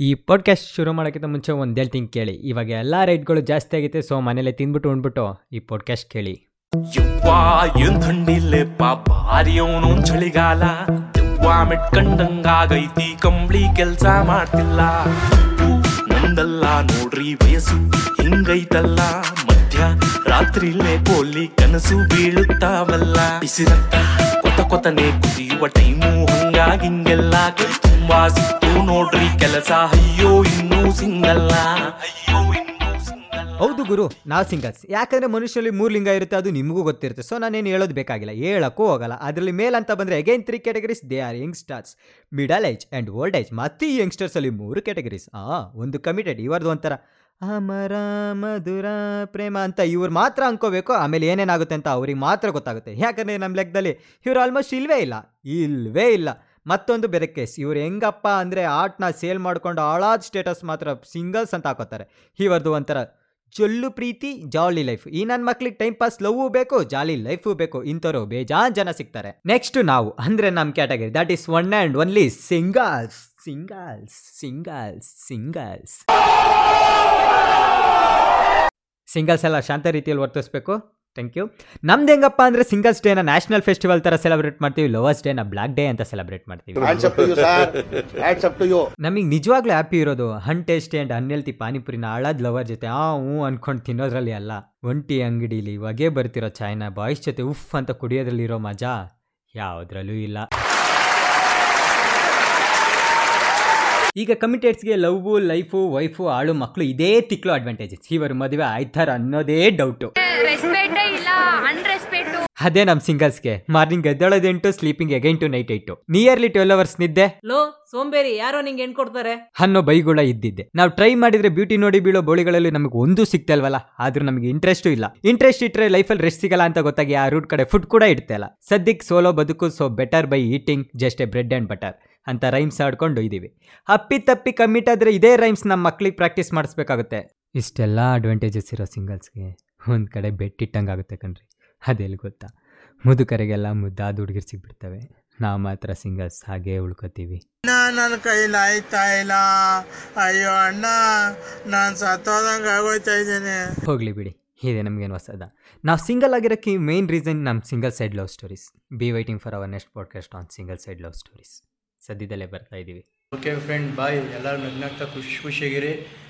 ಈ ಪಾಡ್ಕಾಸ್ಟ್ ಶುರು ಮಾಡೋಕ್ಕಿಂತ ಮುಂಚೆ ಒಂದು ಹೇಳ್ತೀನಿ ಕೇಳಿ. ಇವಾಗ ಎಲ್ಲ ರೈಟ್ಗಳು ಜಾಸ್ತಿ ಆಗೈತೆ ಸೊ ಮನೇಲೆ ತಿಂದ್ಬಿಟ್ಟು ಉಂಡ್ಬಿಟ್ಟು ಈ ಪಾಡ್ಕಾಸ್ಟ್ ಕೇಳಿ. ಚಳಿಗಾಲ. ಯವ್ವಾ, ಮೆಟ್ಕಂಡಂಗಾಗೈತಿ, ಕಂಬ್ಳಿ ಕೆಲ್ಸ ಮಾಡ್ತಿಲ್ಲ. ನಂದಲ್ಲ ನೋಡ್ರಿ ವಯಸ್ಸು ಹಿಂಗೈತಲ್ಲ. ಮಧ್ಯ ರಾತ್ರಿಲೇ ಕೋಲಿ ಕನಸು ಬೀಳುತ್ತಾವಲ್ಲ. ಬಿಸಿರತ್ತ, ಕೊತ ಕೊತನೆ ಕುದಿಯುವ ಟೈಮು ಹಂಗಾಗಿಂಗೆಲ್ಲ ಕೈ ಸಿಕ್ತು ನೋಡ್ರಿ ಕೆಲಸ. ಅಯ್ಯೋ, ಇನ್ನೂ ಸಿಂಗಲ್ಲ. ಅಯ್ಯೋ ಹೌದು ಗುರು, ನಾವು ಸಿಂಗಲ್ಸ್. ಯಾಕಂದ್ರೆ ಮನುಷ್ಯರಲ್ಲಿ ಮೂರು ಲಿಂಗ ಇರುತ್ತೆ, ಅದು ನಿಮಗೂ ಗೊತ್ತಿರುತ್ತೆ. ಸೊ ನಾನೇನು ಹೇಳೋದು ಬೇಕಾಗಿಲ್ಲ. ಹೇಳಕ್ಕೂ ಹೋಗಲ್ಲ. ಅದರಲ್ಲಿ ಮೇಲ್ ಅಂತ ಬಂದರೆ again three categories they are youngsters middle age and old age ಮತ್ತು ಈ ಯಂಗ್ಸ್ಟರ್ಸಲ್ಲಿ ಮೂರು ಕ್ಯಾಟಗರೀಸ್ ಆ, ಒಂದು ಕಮಿಟೆಡ್ ಇವರದು ಒಂಥರ. ಅಮರ, ಮಧುರ, ಪ್ರೇಮ ಅಂತ ಇವ್ರು ಮಾತ್ರ ಅನ್ಕೋಬೇಕು. ಆಮೇಲೆ ಏನೇನಾಗುತ್ತೆ ಅಂತ ಅವ್ರಿಗೆ ಮಾತ್ರ ಗೊತ್ತಾಗುತ್ತೆ. ಯಾಕಂದರೆ ನಮ್ಮ ಲೆಕ್ಕದಲ್ಲಿ ಇವ್ರು ಆಲ್ಮೋಸ್ಟ್ ಇಲ್ವೇ ಇಲ್ಲ. ಇಲ್ವೇ ಇಲ್ಲ. ಮತ್ತೊಂದು ಬೇರೆ ಕೇಸ್ ಇವ್ರು ಹೆಂಗಪ್ಪ ಅಂದರೆ ಆರ್ಟ್ನ ಸೇಲ್ ಮಾಡ್ಕೊಂಡು ಹಾಳಾದ ಸ್ಟೇಟಸ್ ಮಾತ್ರ ಸಿಂಗಲ್ಸ್ ಅಂತ ಹಾಕೋತಾರೆ. ಇವರದು ಒಂಥರ ಜೊಲ್ಲು ಪ್ರೀತಿ, ಜಾಲಿ ಲೈಫ್. ಈ ನನ್ನ ಮಕ್ಳಿಗೆ ಟೈಮ್ ಪಾಸ್ ಲವ್ ಬೇಕು, ಜಾಲಿ ಲೈಫು ಬೇಕು. ಇಂಥವ್ರು ಬೇಜಾನ್ ಜನ ಸಿಗ್ತಾರೆ. ನೆಕ್ಸ್ಟ್ ನಾವು, ಅಂದರೆ ನಮ್ಮ category. That is one and only singles. Singles singles singles. Singles ಎಲ್ಲ ಶಾಂತ ರೀತಿಯಲ್ಲಿ ವರ್ತಿಸ್ಬೇಕು. ಥ್ಯಾಂಕ್ ಯು ನಮ್ದು ಹೆಂಗಪ್ಪ ಅಂದರೆ ಸಿಂಗಲ್ಸ್ ಡೇನ ನ್ಯಾಷನಲ್ ಫೆಸ್ಟಿವಲ್ ಥರ ಸೆಲೆಬ್ರೇಟ್ ಮಾಡ್ತೀವಿ ಲವರ್ಸ್ ಡೇನ ಬ್ಲಾಕ್ ಡೇ ಅಂತ ಸೆಲೆಬ್ರೇಟ್ ಮಾಡ್ತೀವಿ. ನಮಗೆ ನಿಜವಾಗ್ಲೂ ಹ್ಯಾಪಿ ಇರೋದು ಹನ್ ಟೇಸ್ಟಿ ಆ್ಯಂಡ್ ಅನ್ಹೆಲ್ತಿ ಪಾನಿಪುರಿನ ಹಳದ್ ಲವರ್ ಜೊತೆ ಆ ಹ್ಞೂ ಅನ್ಕೊಂಡು ತಿನ್ನೋದ್ರಲ್ಲಿ ಅಲ್ಲ. ಒಂಟಿ ಅಂಗಡಿಲಿ ಹೊಗೆ ಬರ್ತಿರೋ ಚಾಯ್ನ ಬಾಯ್ಸ್ ಜೊತೆ ಉಫ್ ಅಂತ ಕುಡಿಯೋದ್ರಲ್ಲಿರೋ ಮಜಾ ಯಾವುದ್ರಲ್ಲೂ ಇಲ್ಲ. ಈಗ ಕಮಿಟೇಟ್ಸ್ಗೆ ಲವ್ ಲೈಫು ವೈಫು ಆಳು ಮಕ್ಕಳು ಇದೇ ತಿಕ್ಲು ಅಡ್ವಾಂಟೇಜಸ್ ಇವರು ಮದುವೆ ಆಯ್ತಾರ ಅನ್ನೋದೇ ಡೌಟು ರೆಸ್ಪೆಕ್ಟೇ ಇಲ್ಲ ಅನ್ರೆಸ್ಪೆಕ್ಟ್ ಅದೇ ನಮ್ಮ ಸಿಂಗಲ್ಸ್ಗೆ morning ಎದ್ದೇಳೋದೆಂಟು sleeping again to night eight nearly twelve hours ನಿದ್ದೆ. ಲೋ ಸೋಂಬೇರಿ ಯಾರೋ ನಿಂಗೆ ಹೆಣ್ ಕೊಡ್ತಾರೆ? ಅನ್ನೋ ಬೈಗುಳ ಇದ್ದಿದ್ದೆ. ನಾವು ಟ್ರೈ ಮಾಡಿದ್ರೆ ಬ್ಯೂಟಿ ನೋಡಿ ಬೀಳೋ ಬೋಳಿಗಳಲ್ಲಿ ನಮಗೆ ಒಂದು ಸಿಗ್ತಲ್ವಲ್ಲ ಆದ್ರೂ ನಮಗೆ ಇಂಟ್ರೆಸ್ಟು ಇಲ್ಲ. ಇಂಟ್ರೆಸ್ಟ್ ಇಟ್ಟರೆ ಲೈಫಲ್ಲಿ ರೆಸ್ಟ್ ಸಿಗಲ್ಲ ಅಂತ ಗೊತ್ತಾಗಿ ಆ ರೂಟ್ ಕಡೆ ಫುಡ್ ಕೂಡ ಇಡ್ತಲ್ಲ ಸದ್ಯಕ್ಕೆ ಸೋಲೋ ಬದುಕು so better by eating just a bread and butter ಅಂತ ರೈಮ್ಸ್ ಆಡ್ಕೊಂಡು ಇದ್ದೀವಿ. ಅಪ್ಪಿ ತಪ್ಪಿ ಕಮ್ಮಿಟ್ ಆದರೆ ಇದೇ ರೈಮ್ಸ್ ನಮ್ಮ ಮಕ್ಳಿಗೆ ಪ್ರಾಕ್ಟೀಸ್ ಮಾಡಿಸ್ಬೇಕಾಗುತ್ತೆ. ಇಷ್ಟೆಲ್ಲ ಅಡ್ವಾಂಟೇಜಸ್ ಇರೋ ಸಿಂಗಲ್ಸ್ಗೆ ಒಂದು ಕಡೆ ಬೆಟ್ಟಿಟ್ಟಂಗಾಗುತ್ತೆ ಕಣ್ರಿ. ಅದೆಲ್ಲಿ ಗೊತ್ತಾ? ಮುದುಕರಿಗೆಲ್ಲ ಮುದ್ದಾದ ಹುಡುಗಿರ್ ಸಿಗ್ಬಿಡ್ತವೆ. ನಾವು ಮಾತ್ರ ಸಿಂಗಲ್ಸ್ ಹಾಗೆ ಉಳ್ಕೋತೀವಿ. ನನ್ನ ಕೈಲಾಯ್ತಾ ಇಲ್ಲ? ಅಯ್ಯೋ ಅಣ್ಣ ನಾನು ಸತ್ತೋದಂಗೆ ಆಗೋಯ್ತಾ ಇದ್ದೇನೆ. ಹೋಗ್ಲಿ ಬಿಡಿ ಇದೆ ನಮಗೇನು ಹೊಸದ. ನಾವು ಸಿಂಗಲ್ ಆಗಿರೋಕ್ಕೆ ಮೇನ್ ರೀಸನ್ ನಮ್ಮ single side love stories be waiting for our next podcast on single side love stories ಸದ್ಯದಲ್ಲೇ ಬರ್ತಾ ಇದ್ದೀವಿ. ಓಕೆ ಫ್ರೆಂಡ್ ಬಾಯ್ ಎಲ್ಲರೂ ನಗ್ನಾಗ್ತಾ ಖುಷಿ ಖುಷಿಯಾಗಿರಿ.